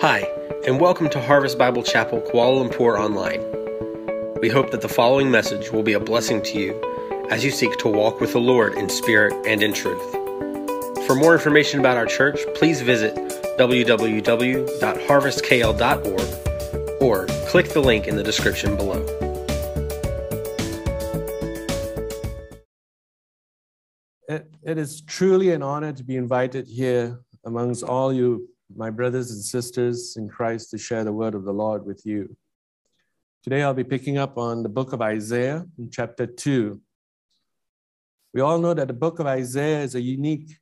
Hi, and welcome to Harvest Bible Chapel Kuala Lumpur Online. We hope that the following message will be a blessing to you as you seek to walk with the Lord in spirit and in truth. For more information about our church, please visit www.harvestkl.org or click the link in the description below. It, it is truly an honor to be invited here amongst all you my brothers and sisters in Christ to share the word of the Lord with you. Today I'll be picking up on the book of Isaiah in chapter 2. We all know that the book of Isaiah is a unique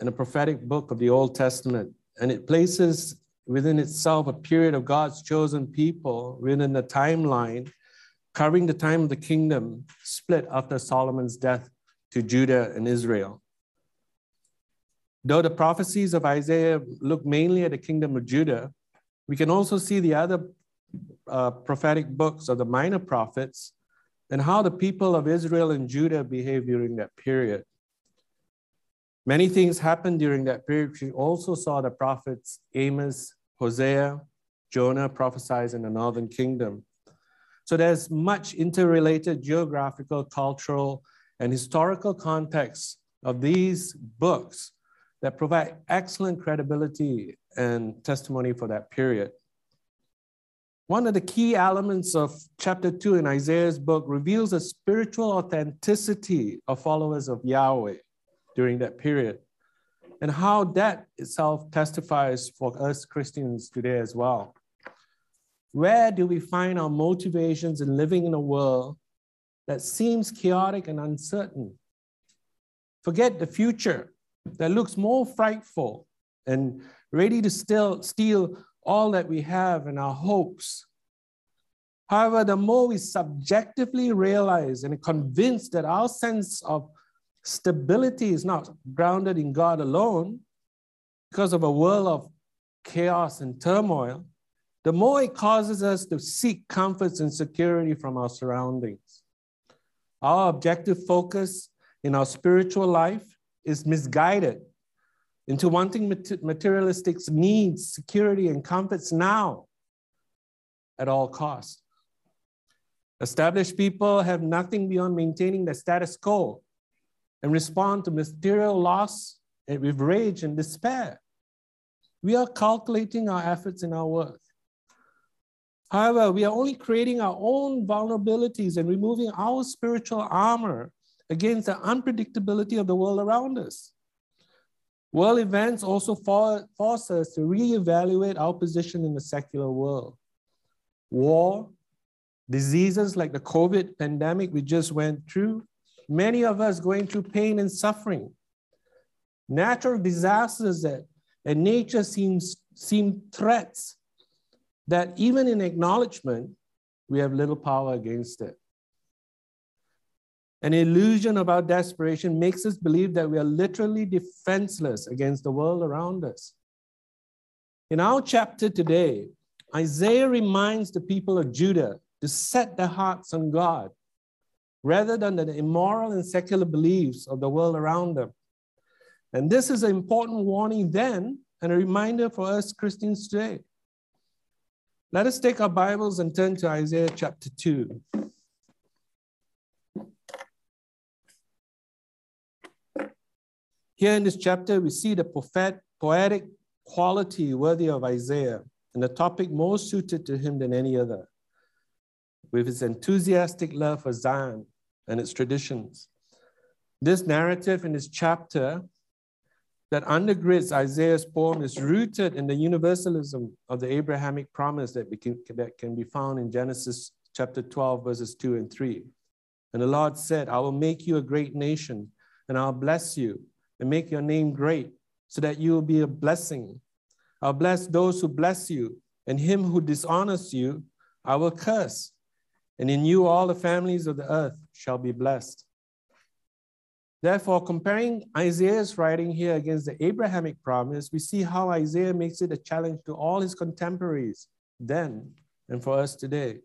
and a prophetic book of the Old Testament, and it places within itself a period of God's chosen people within the timeline covering the time of the kingdom split after Solomon's death to Judah and Israel. Though the prophecies of Isaiah look mainly at the kingdom of Judah, we can also see the other uh, prophetic books of the minor prophets and how the people of Israel and Judah behaved during that period. Many things happened during that period. We also saw the prophets Amos, Hosea, Jonah prophesied in the northern kingdom. So there's much interrelated geographical, cultural, and historical context of these books that provide excellent credibility and testimony for that period. One of the key elements of chapter 2 in Isaiah's book reveals the spiritual authenticity of followers of Yahweh during that period, and how that itself testifies for us Christians today as well. Where do we find our motivations in living in a world that seems chaotic and uncertain? Forget the future that looks more frightful and ready to still steal all that we have and our hopes. However, the more we subjectively realize and convinced that our sense of stability is not grounded in God alone because of a world of chaos and turmoil, the more it causes us to seek comforts and security from our surroundings. Our objective focus in our spiritual life is misguided into wanting materialistic needs, security, and comforts now at all costs. Established people have nothing beyond maintaining the status quo and respond to material loss with rage and despair. We are calculating our efforts and our worth. However, we are only creating our own vulnerabilities and removing our spiritual armor against the unpredictability of the world around us. World events also force us to reevaluate our position in the secular world. War, diseases like the COVID pandemic we just went through, many of us going through pain and suffering. Natural disasters that and nature seems seem threats that even in acknowledgement, we have little power against it. An illusion our desperation makes us believe that we are literally defenseless against the world around us. In our chapter today, Isaiah reminds the people of Judah to set their hearts on God rather than the immoral and secular beliefs of the world around them. And this is an important warning then and a reminder for us Christians today. Let us take our Bibles and turn to Isaiah chapter 2. Here in this chapter, we see the prophet, poetic quality worthy of Isaiah and the topic more suited to him than any other, with his enthusiastic love for Zion and its traditions. This narrative in this chapter that undergirds Isaiah's poem is rooted in the universalism of the Abrahamic promise that, can, that can be found in Genesis chapter 12, verses 2 and 3. And the Lord said, I will make you a great nation, and I'll bless you and make your name great so that you will be a blessing. I'll bless those who bless you, and him who dishonors you, I will curse. And in you, all the families of the earth shall be blessed. Therefore, comparing Isaiah's writing here against the Abrahamic promise, we see how Isaiah makes it a challenge to all his contemporaries then and for us today.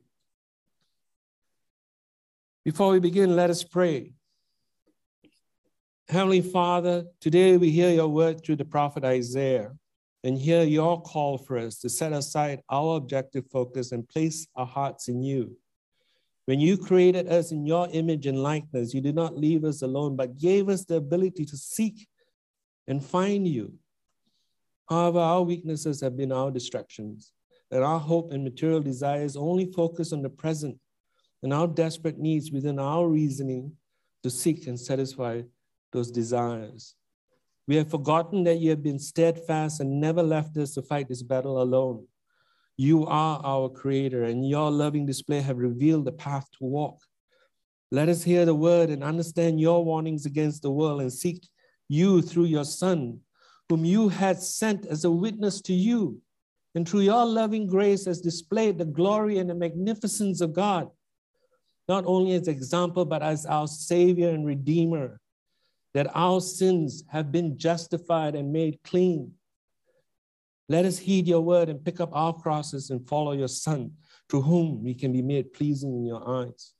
Before we begin, let us pray. Heavenly Father, today we hear your word through the prophet Isaiah. and hear your call for us to set aside our objective focus and place our hearts in you. When you created us in your image and likeness, you did not leave us alone, but gave us the ability to seek and find you. However, our weaknesses have been our distractions, and our hope and material desires only focus on the present and our desperate needs within our reasoning to seek and satisfy those desires. We have forgotten that you have been steadfast and never left us to fight this battle alone. You are our creator, and your loving display have revealed the path to walk. Let us hear the word and understand your warnings against the world and seek you through your Son, whom you had sent as a witness to you, and through your loving grace has displayed the glory and the magnificence of God, not only as example, but as our Savior and Redeemer, that our sins have been justified and made clean. Let us heed your word and pick up our crosses and follow your Son, through whom we can be made pleasing in your eyes.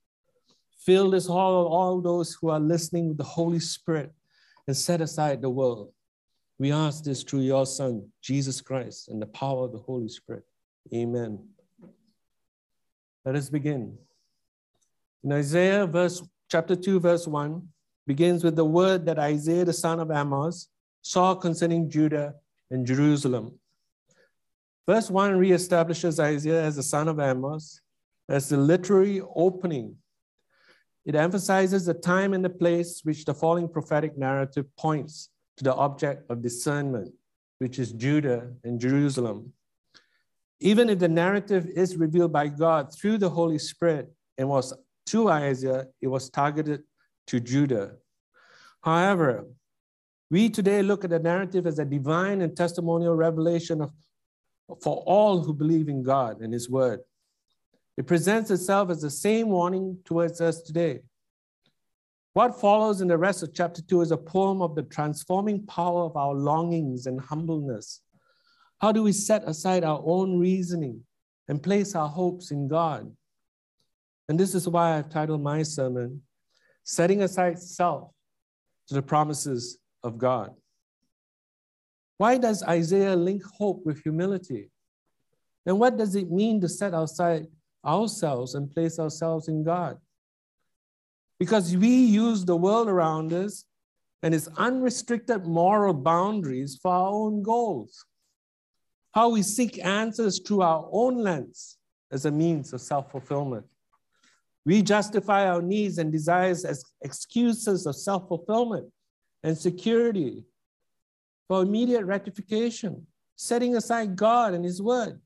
Fill this hall of all those who are listening with the Holy Spirit and set aside the world. We ask this through your Son, Jesus Christ, and the power of the Holy Spirit. Amen. Let us begin. In Isaiah verse chapter 2, verse 1, begins with the word that Isaiah the son of Amos saw concerning Judah and Jerusalem. Verse 1 reestablishes Isaiah as the son of Amos as the literary opening it emphasizes the time and the place which the following prophetic narrative points to the object of discernment, which is Judah and Jerusalem. Even if the narrative is revealed by God through the Holy Spirit and was to Isaiah, it was targeted to Judah. However, we today look at the narrative as a divine and testimonial revelation of, for all who believe in God and His Word. It presents itself as the same warning towards us today. What follows in the rest of chapter 2 is a poem of the transforming power of our longings and humbleness. How do we set aside our own reasoning and place our hopes in God? And this is why I've titled my sermon, Setting Aside Self to the Promises of God. Why does Isaiah link hope with humility? And what does it mean to set aside ourselves and place ourselves in God. Because we use the world around us and its unrestricted moral boundaries for our own goals. How we seek answers through our own lens as a means of self fulfillment. We justify our needs and desires as excuses of self fulfillment and security for immediate gratification, setting aside God and His Word.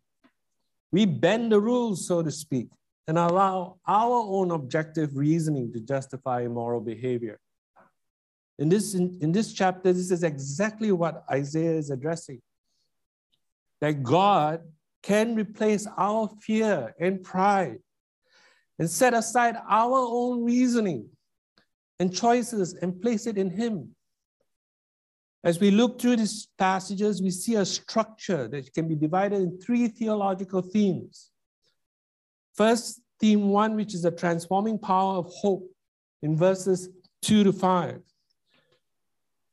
We bend the rules, so to speak, and allow our own objective reasoning to justify immoral behavior. In this, in, in this chapter, this is exactly what Isaiah is addressing. That God can replace our fear and pride and set aside our own reasoning and choices and place it in Him. As we look through these passages, we see a structure that can be divided in three theological themes. First, theme one, which is the transforming power of hope in verses two to five.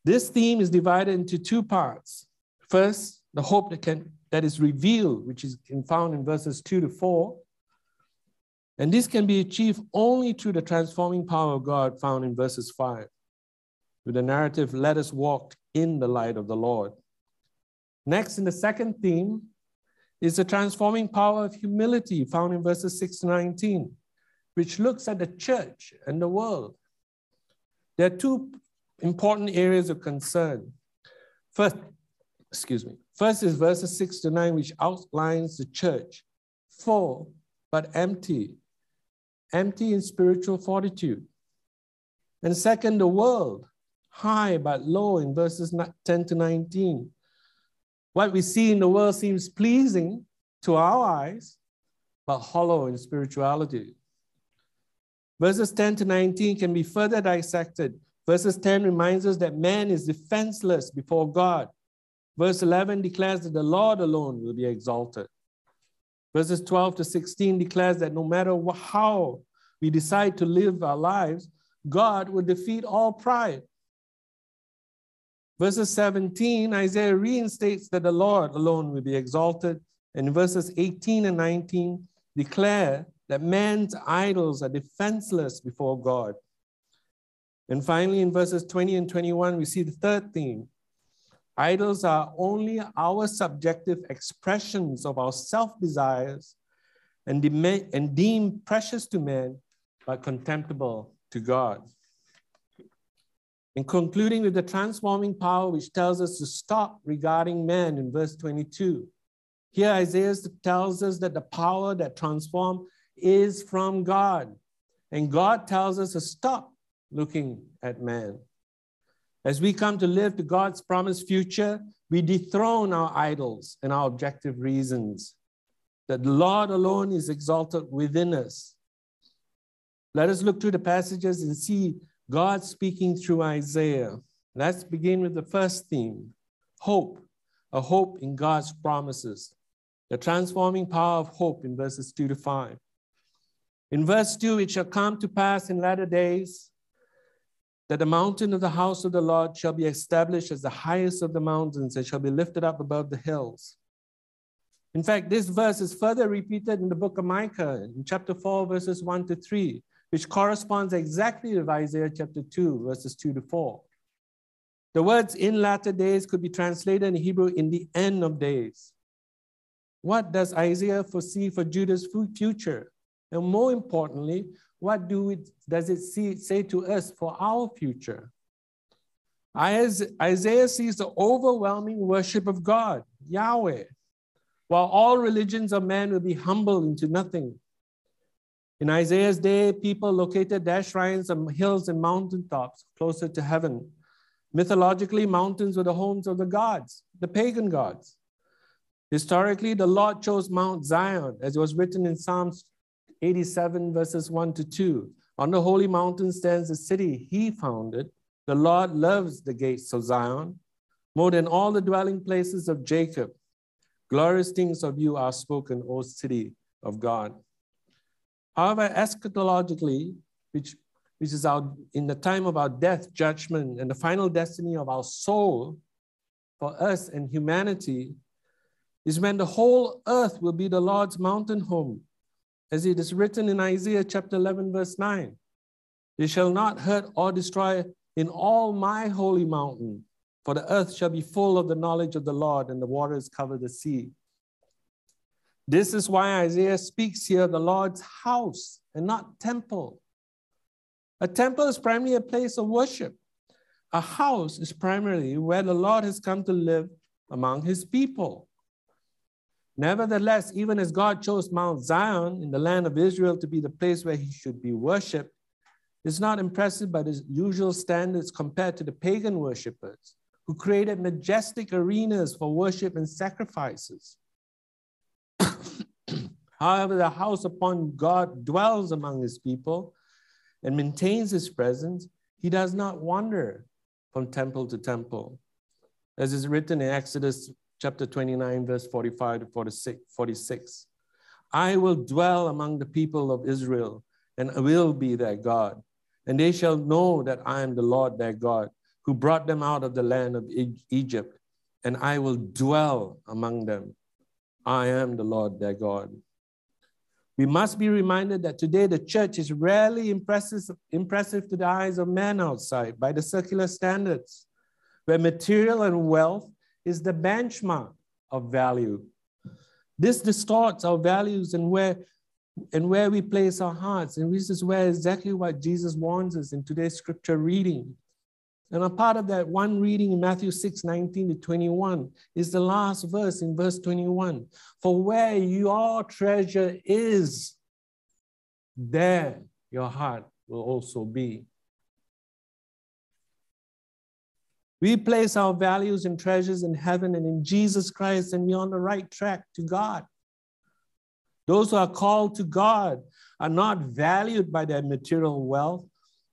This theme is divided into two parts. First, the hope that can that is revealed, which is found in verses two to four. And this can be achieved only through the transforming power of God found in verses five. With the narrative, let us walk in the light of the Lord. Next, in the second theme, is the transforming power of humility found in verses 6 to 19, which looks at the church and the world. There are two important areas of concern. First, excuse me. First is verses 6 to 9, which outlines the church full but empty, empty in spiritual fortitude. And second, the world high but low in verses 10 to 19. What we see in the world seems pleasing to our eyes, but hollow in spirituality. Verses 10 to 19 can be further dissected. Verses 10 reminds us that man is defenseless before God. Verse 11 declares that the Lord alone will be exalted. Verses 12 to 16 declares that no matter how we decide to live our lives, God will defeat all pride. Verses 17, Isaiah reinstates that the Lord alone will be exalted. And verses 18 and 19 declare that man's idols are defenseless before God. And finally, in verses 20 and 21, we see the third theme. Idols are only our subjective expressions of our self desires and, and deemed precious to man, but contemptible to God. In concluding with the transforming power, which tells us to stop regarding man in verse 22. Here, Isaiah tells us that the power that transforms is from God. And God tells us to stop looking at man. As we come to live to God's promised future, we dethrone our idols and our objective reasons. That the Lord alone is exalted within us. Let us look through the passages and see God speaking through Isaiah. Let's begin with the first theme hope, a hope in God's promises. The transforming power of hope in verses 2 to 5. In verse 2, it shall come to pass in latter days that the mountain of the house of the Lord shall be established as the highest of the mountains and shall be lifted up above the hills. In fact, this verse is further repeated in the book of Micah in chapter 4, verses 1 to 3, which corresponds exactly with Isaiah chapter 2, verses 2 to 4. The words in latter days could be translated in Hebrew in the end of days. What does Isaiah foresee for Judah's future? And more importantly, what do it, does it see, say to us for our future? Isaiah sees the overwhelming worship of God, Yahweh, while all religions of man will be humbled into nothing. In Isaiah's day, people located their shrines on hills and mountaintops closer to heaven. Mythologically, mountains were the homes of the gods, the pagan gods. Historically, the Lord chose Mount Zion, as it was written in Psalms 87, verses 1 to 2. On the holy mountain stands the city he founded. The Lord loves the gates of Zion more than all the dwelling places of Jacob. Glorious things of you are spoken, O city of God. However, eschatologically, which, which is our, in the time of our death, judgment, and the final destiny of our soul for us and humanity, is when the whole earth will be the Lord's mountain home, as it is written in Isaiah chapter 11, verse 9. They shall not hurt or destroy in all my holy mountain, for the earth shall be full of the knowledge of the Lord, and the waters cover the sea. This is why Isaiah speaks here the Lord's house and not temple. A temple is primarily a place of worship. A house is primarily where the Lord has come to live among his people. Nevertheless, even as God chose Mount Zion in the land of Israel to be the place where he should be worshiped, it's not impressive by the usual standards compared to the pagan worshippers who created majestic arenas for worship and sacrifices. However, the house upon God dwells among his people and maintains his presence. He does not wander from temple to temple. As is written in Exodus chapter 29, verse 45 to 46. I will dwell among the people of Israel and I will be their God. And they shall know that I am the Lord their God, who brought them out of the land of Egypt, and I will dwell among them. I am the Lord their God. We must be reminded that today the church is rarely impressive, impressive to the eyes of men outside by the secular standards, where material and wealth is the benchmark of value. This distorts our values and where, and where we place our hearts. And this is where exactly what Jesus warns us in today's scripture reading. And a part of that one reading in Matthew 6 19 to 21 is the last verse in verse 21. For where your treasure is, there your heart will also be. We place our values and treasures in heaven and in Jesus Christ, and we're on the right track to God. Those who are called to God are not valued by their material wealth,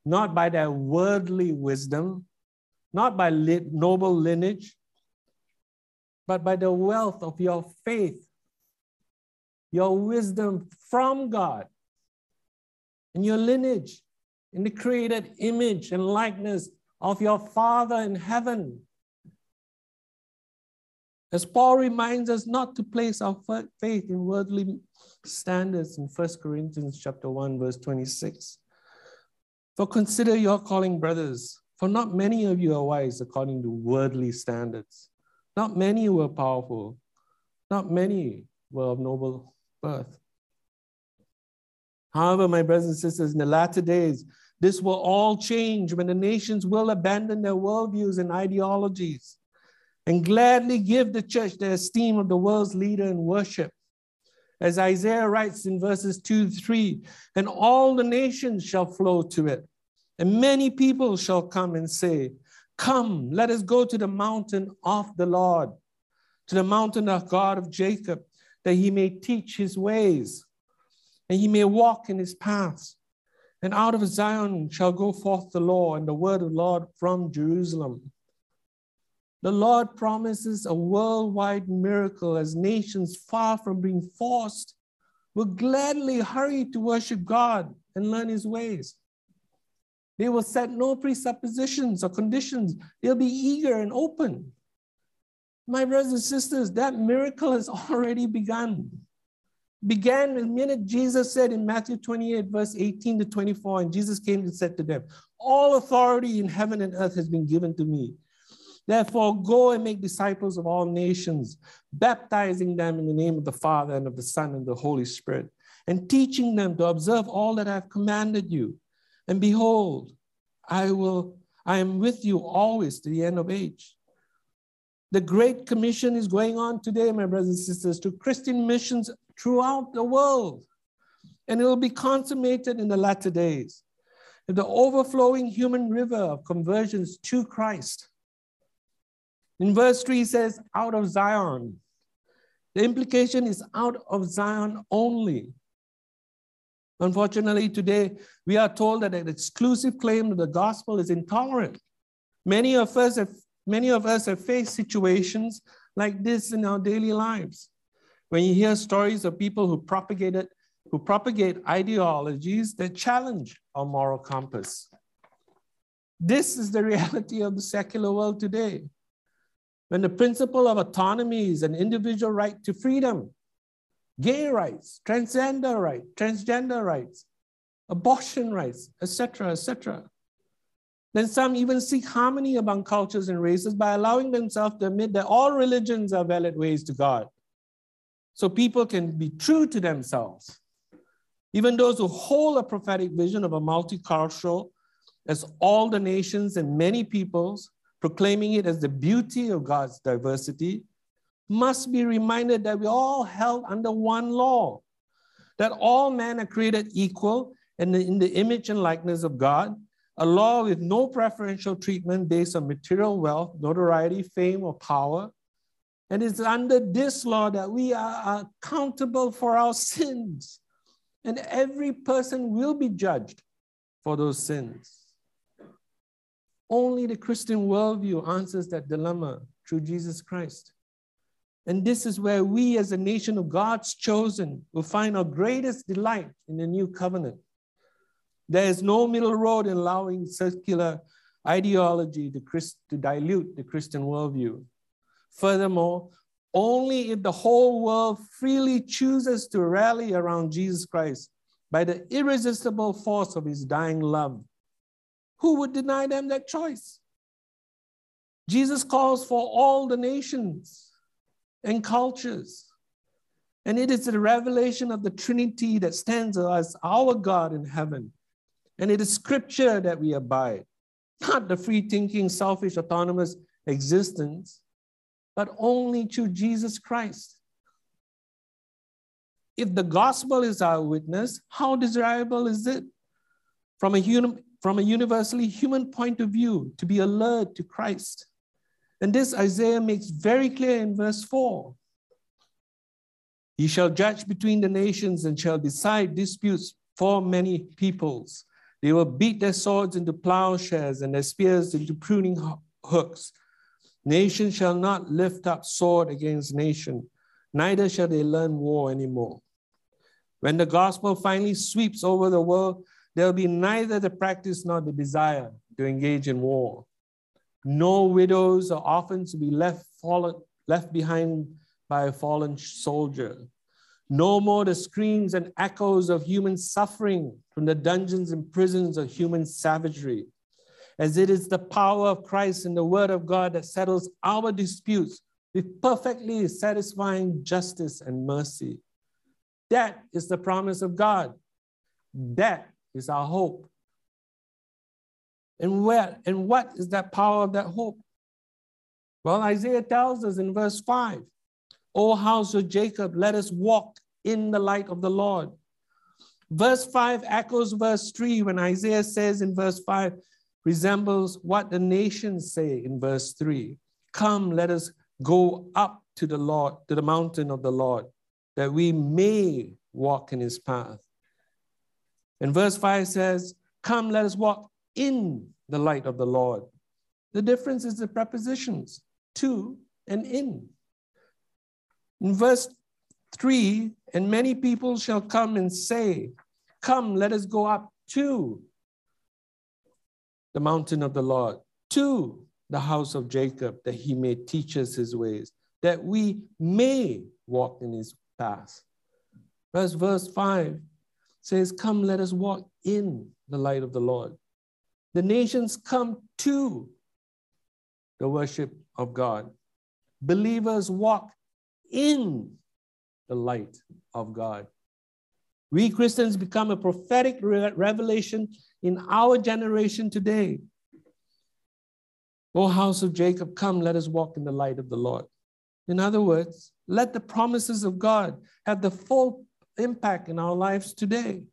not by their worldly wisdom, not by noble lineage, but by the wealth of your faith, your wisdom from God, and your lineage in the created image and likeness of your Father in heaven. As Paul reminds us not to place our faith in worldly standards in 1 Corinthians chapter 1, verse 26. For consider your calling, brothers, for not many of you are wise according to worldly standards. Not many were powerful, not many were of noble birth. However, my brothers and sisters, in the latter days, this will all change when the nations will abandon their worldviews and ideologies and gladly give the church the esteem of the world's leader in worship. As Isaiah writes in verses 2 3, and all the nations shall flow to it, and many people shall come and say, Come, let us go to the mountain of the Lord, to the mountain of God of Jacob, that he may teach his ways, and he may walk in his paths. And out of Zion shall go forth the law and the word of the Lord from Jerusalem. The Lord promises a worldwide miracle as nations far from being forced will gladly hurry to worship God and learn his ways. They will set no presuppositions or conditions. They'll be eager and open. My brothers and sisters, that miracle has already begun. Began the minute Jesus said in Matthew 28, verse 18 to 24, and Jesus came and said to them, All authority in heaven and earth has been given to me. Therefore, go and make disciples of all nations, baptizing them in the name of the Father and of the Son and the Holy Spirit, and teaching them to observe all that I have commanded you. And behold, I will, I am with you always to the end of age. The Great Commission is going on today, my brothers and sisters, to Christian missions throughout the world. And it will be consummated in the latter days. The overflowing human river of conversions to Christ in verse 3 says, out of Zion. The implication is out of Zion only. Unfortunately, today we are told that an exclusive claim to the gospel is intolerant. Many of us have, many of us have faced situations like this in our daily lives. When you hear stories of people who propagated, who propagate ideologies that challenge our moral compass. This is the reality of the secular world today when the principle of autonomy is an individual right to freedom, gay rights, transgender rights, transgender rights, abortion rights, etc., etc. Then some even seek harmony among cultures and races by allowing themselves to admit that all religions are valid ways to God. So people can be true to themselves. Even those who hold a prophetic vision of a multicultural, as all the nations and many peoples, proclaiming it as the beauty of God's diversity, must be reminded that we all held under one law, that all men are created equal and in the image and likeness of God, a law with no preferential treatment based on material wealth, notoriety, fame, or power. And it's under this law that we are accountable for our sins. And every person will be judged for those sins. Only the Christian worldview answers that dilemma through Jesus Christ. And this is where we, as a nation of God's chosen, will find our greatest delight in the new covenant. There is no middle road in allowing secular ideology to, Christ, to dilute the Christian worldview. Furthermore, only if the whole world freely chooses to rally around Jesus Christ by the irresistible force of his dying love who would deny them that choice? Jesus calls for all the nations and cultures. And it is the revelation of the Trinity that stands as our God in heaven. And it is scripture that we abide, not the free thinking, selfish, autonomous existence, but only through Jesus Christ. If the gospel is our witness, how desirable is it from a human, from a universally human point of view to be alert to Christ. And this Isaiah makes very clear in verse 4. He shall judge between the nations and shall decide disputes for many peoples. They will beat their swords into plowshares and their spears into pruning hooks. Nation shall not lift up sword against nation, neither shall they learn war anymore. When the gospel finally sweeps over the world, there will be neither the practice nor the desire to engage in war. No widows or orphans will be left, fallen, left behind by a fallen soldier. No more the screams and echoes of human suffering from the dungeons and prisons of human savagery, as it is the power of Christ and the word of God that settles our disputes with perfectly satisfying justice and mercy. That is the promise of God. That is our hope. And where and what is that power of that hope? Well, Isaiah tells us in verse 5, O house of Jacob, let us walk in the light of the Lord. Verse 5 echoes verse 3 when Isaiah says in verse 5, resembles what the nations say in verse 3. Come, let us go up to the Lord, to the mountain of the Lord, that we may walk in his path. And verse 5 says, Come, let us walk in the light of the Lord. The difference is the prepositions to and in. In verse 3, and many people shall come and say, Come, let us go up to the mountain of the Lord, to the house of Jacob, that he may teach us his ways, that we may walk in his paths. Verse, verse 5 says, Come, let us walk in the light of the Lord. The nations come to the worship of God. Believers walk in the light of God. We Christians become a prophetic re- revelation in our generation today. O house of Jacob, come, let us walk in the light of the Lord. In other words, let the promises of God have the full impact in our lives today.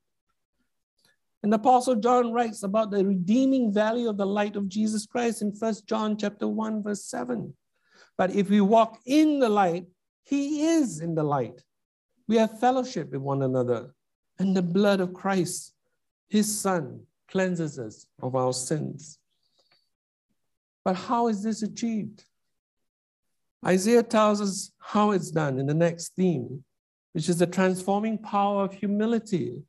And Apostle John writes about the redeeming value of the light of Jesus Christ in First John chapter 1, verse 7. But if we walk in the light, he is in the light. We have fellowship with one another, and the blood of Christ, his son, cleanses us of our sins. But how is this achieved? Isaiah tells us how it's done in the next theme, which is the transforming power of humility.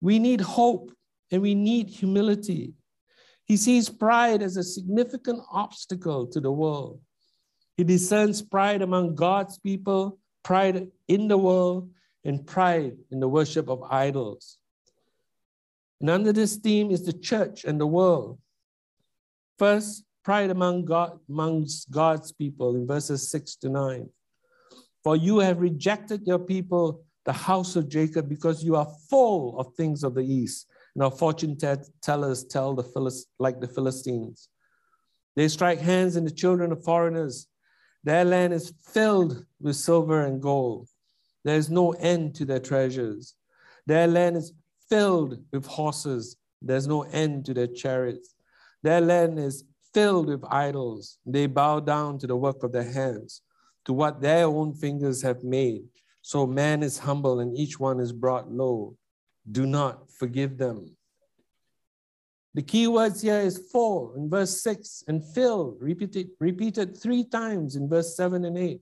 We need hope and we need humility. He sees pride as a significant obstacle to the world. He discerns pride among God's people, pride in the world, and pride in the worship of idols. And under this theme is the church and the world. First, pride among God, amongst God's people in verses 6 to 9. For you have rejected your people, the house of Jacob, because you are full of things of the east. Our fortune tellers tell the Philist, like the Philistines. They strike hands in the children of foreigners. Their land is filled with silver and gold. There is no end to their treasures. Their land is filled with horses. There's no end to their chariots. Their land is filled with idols. They bow down to the work of their hands, to what their own fingers have made. So man is humble and each one is brought low. Do not forgive them. The key words here is full in verse 6 and fill, repeated, repeated three times in verse 7 and 8.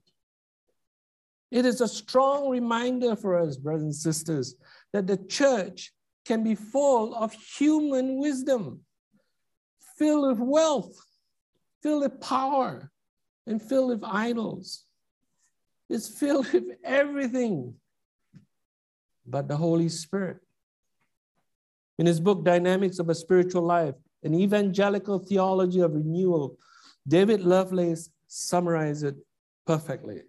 It is a strong reminder for us, brothers and sisters, that the church can be full of human wisdom, filled with wealth, filled with power, and filled with idols. It's filled with everything but the Holy Spirit. In his book, Dynamics of a Spiritual Life, an evangelical theology of renewal, David Lovelace summarized it perfectly.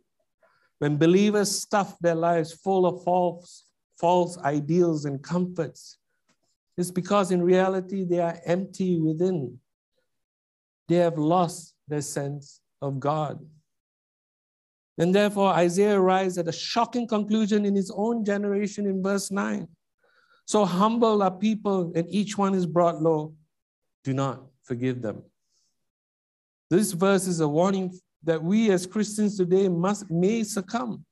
When believers stuff their lives full of false false ideals and comforts. It's because in reality they are empty within. They have lost their sense of God. And therefore, Isaiah arrives at a shocking conclusion in his own generation in verse 9. So humble are people, and each one is brought low. Do not forgive them. This verse is a warning that we as Christians today must may succumb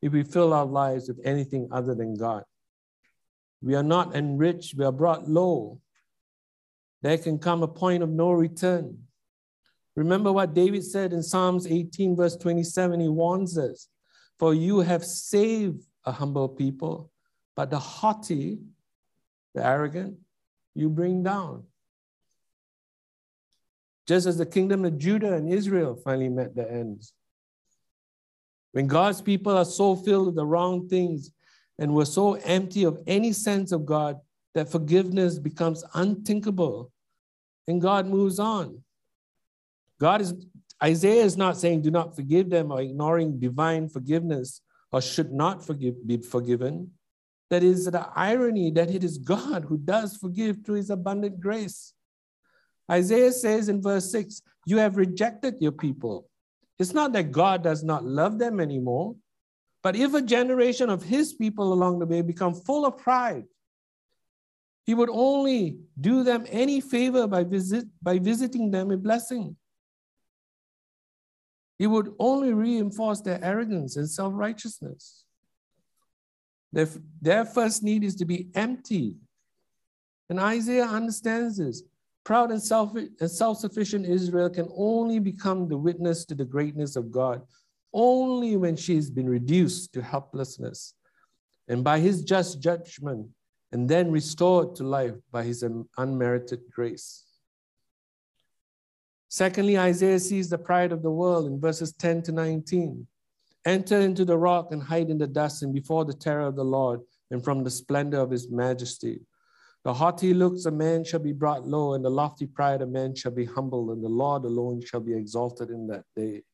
if we fill our lives with anything other than God. We are not enriched, we are brought low. There can come a point of no return. Remember what David said in Psalms 18, verse 27. He warns us For you have saved a humble people, but the haughty, the arrogant, you bring down. Just as the kingdom of Judah and Israel finally met their ends. When God's people are so filled with the wrong things and were so empty of any sense of God that forgiveness becomes unthinkable and God moves on. God is, Isaiah is not saying do not forgive them or ignoring divine forgiveness or should not forgive, be forgiven. That is the irony that it is God who does forgive through his abundant grace. Isaiah says in verse 6, You have rejected your people. It's not that God does not love them anymore, but if a generation of his people along the way become full of pride, he would only do them any favor by, visit, by visiting them a blessing. He would only reinforce their arrogance and self righteousness. Their, their first need is to be empty. And Isaiah understands this. Proud and self and self-sufficient Israel can only become the witness to the greatness of God only when she's been reduced to helplessness and by his just judgment and then restored to life by his unmerited grace. Secondly, Isaiah sees the pride of the world in verses 10 to 19. Enter into the rock and hide in the dust and before the terror of the Lord and from the splendor of his majesty. The haughty looks of man shall be brought low, and the lofty pride of man shall be humbled, and the Lord alone shall be exalted in that day.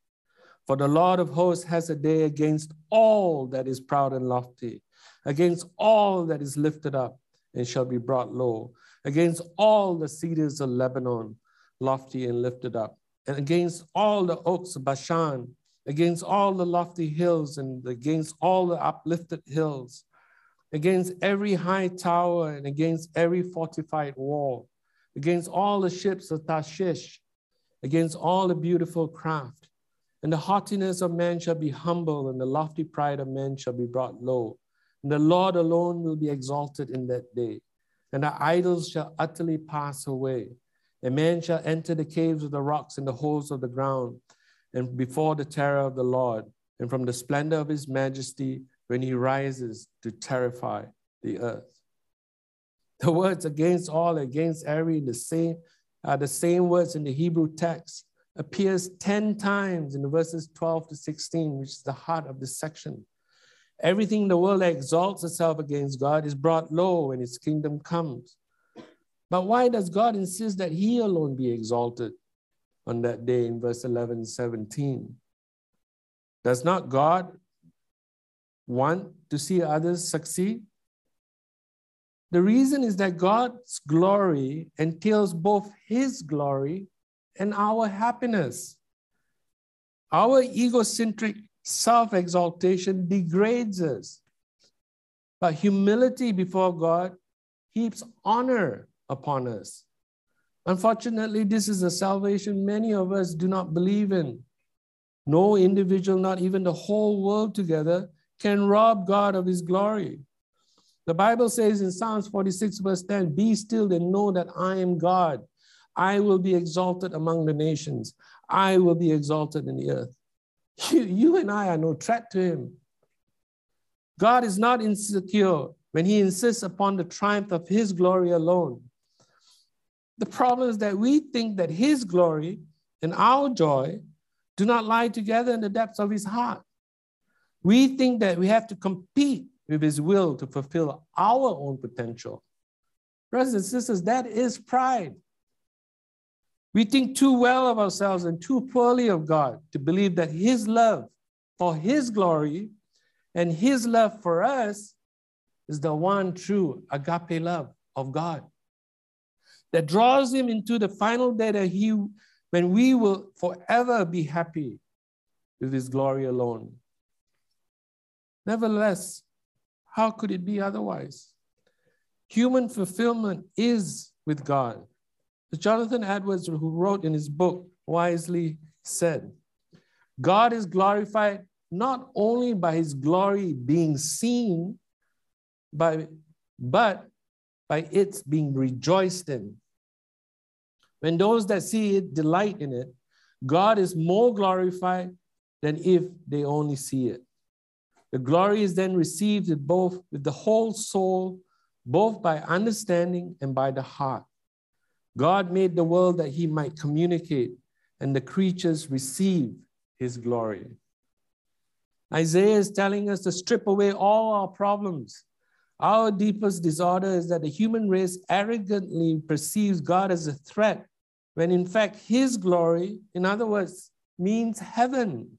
For the Lord of hosts has a day against all that is proud and lofty, against all that is lifted up and shall be brought low, against all the cedars of Lebanon, lofty and lifted up, and against all the oaks of Bashan, against all the lofty hills, and against all the uplifted hills against every high tower and against every fortified wall, against all the ships of Tarshish, against all the beautiful craft. And the haughtiness of man shall be humble, and the lofty pride of men shall be brought low. And the Lord alone will be exalted in that day. And the idols shall utterly pass away. And man shall enter the caves of the rocks and the holes of the ground, and before the terror of the Lord, and from the splendor of his majesty, when he rises to terrify the earth. The words against all, against every, the same are the same words in the Hebrew text, appears 10 times in verses 12 to 16, which is the heart of this section. Everything in the world that exalts itself against God is brought low when its kingdom comes. But why does God insist that he alone be exalted on that day in verse 11, 17? Does not God want to see others succeed? The reason is that God's glory entails both His glory and our happiness. Our egocentric self exaltation degrades us, but humility before God heaps honor upon us. Unfortunately, this is a salvation many of us do not believe in. No individual, not even the whole world together, can rob God of his glory. The Bible says in Psalms 46, verse 10 Be still and know that I am God. I will be exalted among the nations, I will be exalted in the earth. You, you and I are no threat to him. God is not insecure when he insists upon the triumph of his glory alone. The problem is that we think that his glory and our joy do not lie together in the depths of his heart. We think that we have to compete with His will to fulfill our own potential. Brothers and sisters, that is pride. We think too well of ourselves and too poorly of God to believe that His love for His glory and His love for us is the one true agape love of God that draws Him into the final day that He, when we will forever be happy with His glory alone. Nevertheless, how could it be otherwise? Human fulfillment is with God. As Jonathan Edwards, who wrote in his book, wisely said, God is glorified not only by his glory being seen, by, but by its being rejoiced in. When those that see it delight in it, God is more glorified than if they only see it. The glory is then received with both with the whole soul, both by understanding and by the heart. God made the world that he might communicate, and the creatures receive his glory. Isaiah is telling us to strip away all our problems. Our deepest disorder is that the human race arrogantly perceives God as a threat, when in fact his glory, in other words, means heaven.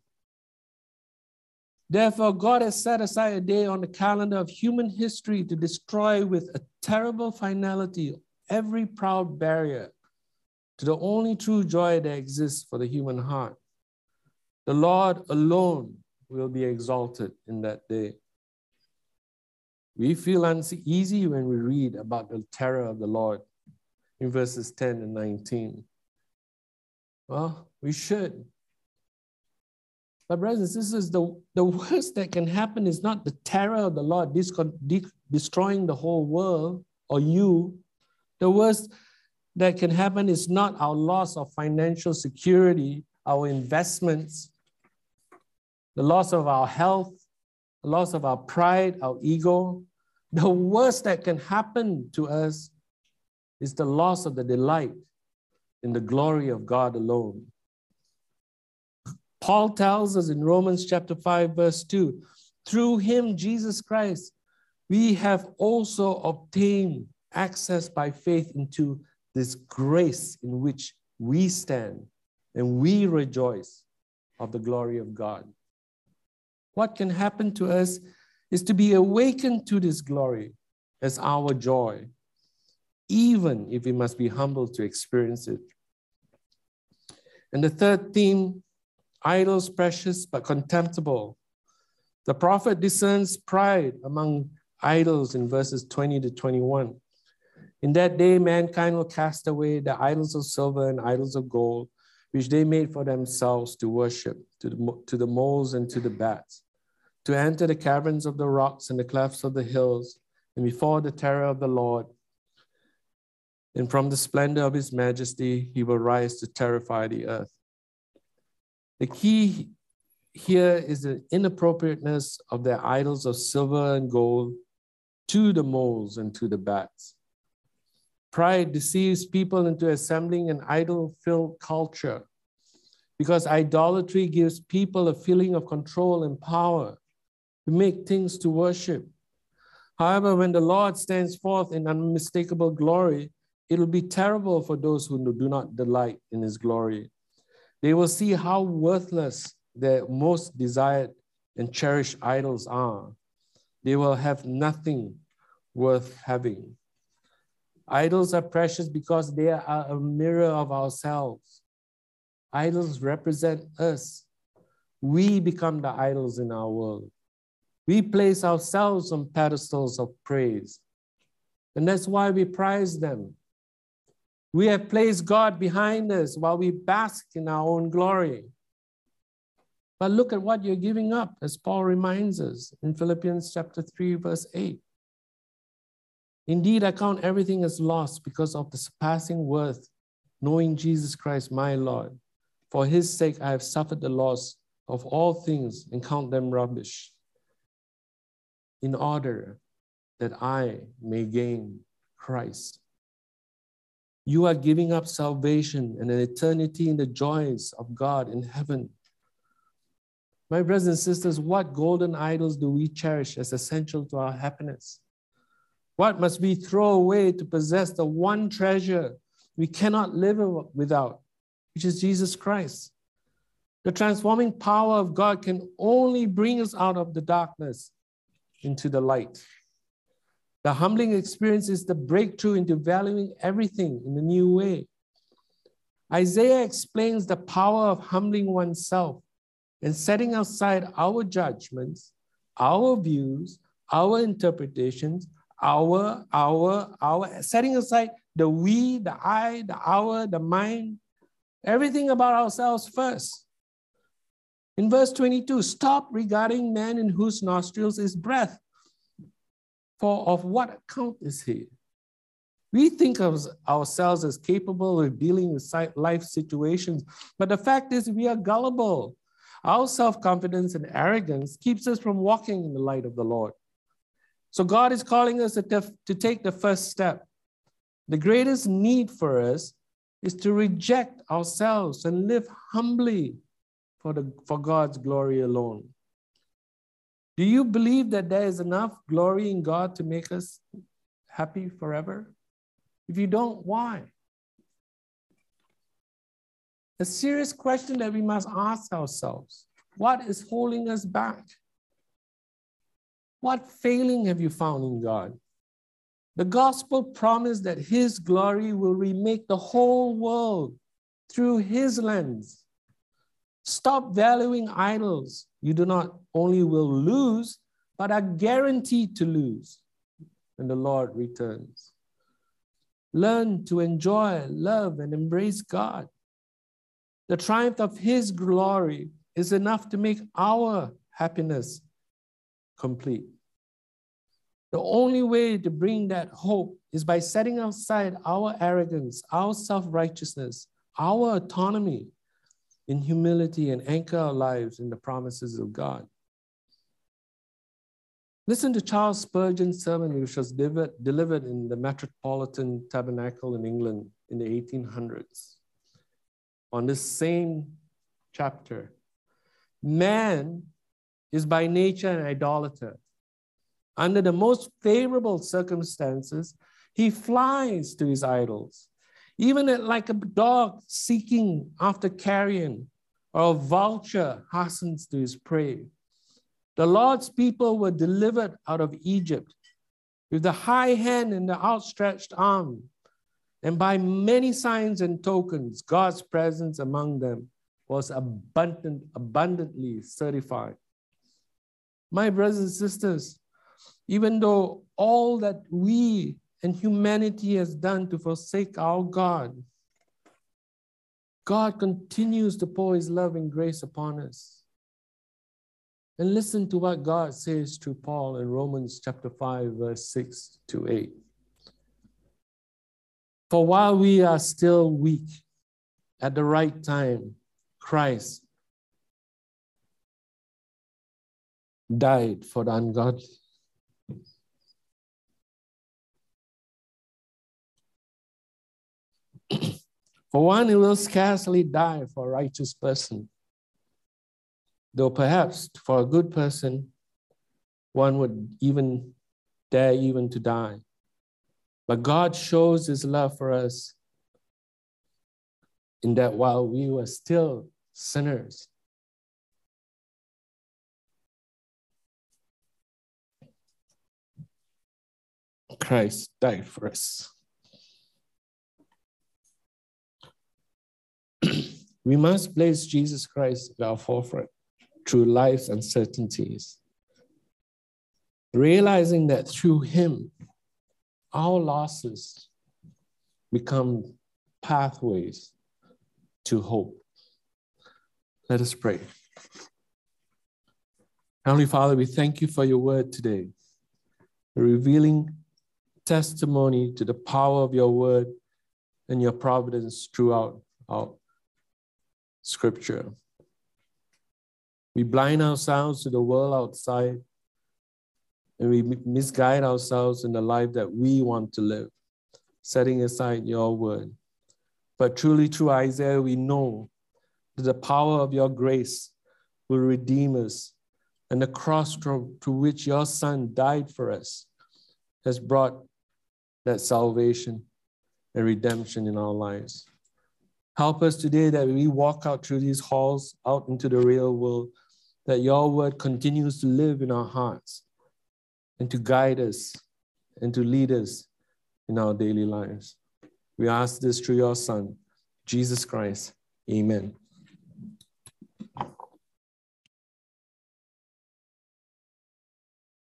Therefore, God has set aside a day on the calendar of human history to destroy with a terrible finality every proud barrier to the only true joy that exists for the human heart. The Lord alone will be exalted in that day. We feel uneasy when we read about the terror of the Lord in verses 10 and 19. Well, we should. But, brothers this is the, the worst that can happen is not the terror of the Lord destroying the whole world or you. The worst that can happen is not our loss of financial security, our investments, the loss of our health, the loss of our pride, our ego. The worst that can happen to us is the loss of the delight in the glory of God alone. Paul tells us in Romans chapter 5, verse 2 through him, Jesus Christ, we have also obtained access by faith into this grace in which we stand and we rejoice of the glory of God. What can happen to us is to be awakened to this glory as our joy, even if we must be humble to experience it. And the third theme idols precious but contemptible. The prophet discerns pride among idols in verses 20 to 21. In that day, mankind will cast away the idols of silver and idols of gold, which they made for themselves to worship, to the, to the moles and to the bats, to enter the caverns of the rocks and the clefts of the hills, and before the terror of the Lord. And from the splendor of his majesty, he will rise to terrify the earth. The key here is the inappropriateness of their idols of silver and gold to the moles and to the bats. Pride deceives people into assembling an idol filled culture because idolatry gives people a feeling of control and power to make things to worship. However, when the Lord stands forth in unmistakable glory, it will be terrible for those who do not delight in his glory. They will see how worthless their most desired and cherished idols are. They will have nothing worth having. Idols are precious because they are a mirror of ourselves. Idols represent us. We become the idols in our world. We place ourselves on pedestals of praise. And that's why we prize them. We have placed God behind us while we bask in our own glory. But look at what you're giving up, as Paul reminds us in Philippians chapter 3, verse 8. Indeed, I count everything as lost because of the surpassing worth, knowing Jesus Christ, my Lord. For his sake, I have suffered the loss of all things and count them rubbish, in order that I may gain Christ. You are giving up salvation and an eternity in the joys of God in heaven. My brothers and sisters, what golden idols do we cherish as essential to our happiness? What must we throw away to possess the one treasure we cannot live without, which is Jesus Christ? The transforming power of God can only bring us out of the darkness into the light. The humbling experience is the breakthrough into valuing everything in a new way. Isaiah explains the power of humbling oneself and setting aside our judgments, our views, our interpretations, our, our, our, setting aside the we, the I, the our, the mine, everything about ourselves first. In verse 22, stop regarding man in whose nostrils is breath. For of what account is he? We think of ourselves as capable of dealing with life situations, but the fact is we are gullible. Our self confidence and arrogance keeps us from walking in the light of the Lord. So God is calling us to, to take the first step. The greatest need for us is to reject ourselves and live humbly for, the, for God's glory alone. Do you believe that there is enough glory in God to make us happy forever? If you don't, why? A serious question that we must ask ourselves what is holding us back? What failing have you found in God? The gospel promised that his glory will remake the whole world through his lens. Stop valuing idols. You do not only will lose, but are guaranteed to lose when the Lord returns. Learn to enjoy, love, and embrace God. The triumph of his glory is enough to make our happiness complete. The only way to bring that hope is by setting aside our arrogance, our self righteousness, our autonomy in humility and anchor our lives in the promises of God. Listen to Charles Spurgeon's sermon, which was delivered in the Metropolitan Tabernacle in England in the 1800s. On this same chapter, man is by nature an idolater. Under the most favorable circumstances, he flies to his idols, even like a dog seeking after carrion, or a vulture hastens to his prey. The Lord's people were delivered out of Egypt with the high hand and the outstretched arm, and by many signs and tokens, God's presence among them was abundant, abundantly certified. My brothers and sisters, even though all that we and humanity has done to forsake our God, God continues to pour his love and grace upon us. And listen to what God says to Paul in Romans chapter 5, verse 6 to 8. For while we are still weak, at the right time, Christ died for the ungodly. For one, will scarcely die for a righteous person, though perhaps for a good person, one would even dare even to die. But God shows his love for us in that while we were still sinners, Christ died for us. We must place Jesus Christ at our forefront through life's uncertainties, realizing that through Him, our losses become pathways to hope. Let us pray. Heavenly Father, we thank you for your word today, a revealing testimony to the power of your word and your providence throughout our scripture. We blind ourselves to the world outside and we misguide ourselves in the life that we want to live, setting aside your word. But truly, through Isaiah, we know that the power of your grace will redeem us, and the cross through which your Son died for us has brought that salvation and redemption in our lives. Help us today that we walk out through these halls, out into the real world, that your word continues to live in our hearts and to guide us and to lead us in our daily lives. We ask this through your Son, Jesus Christ. Amen.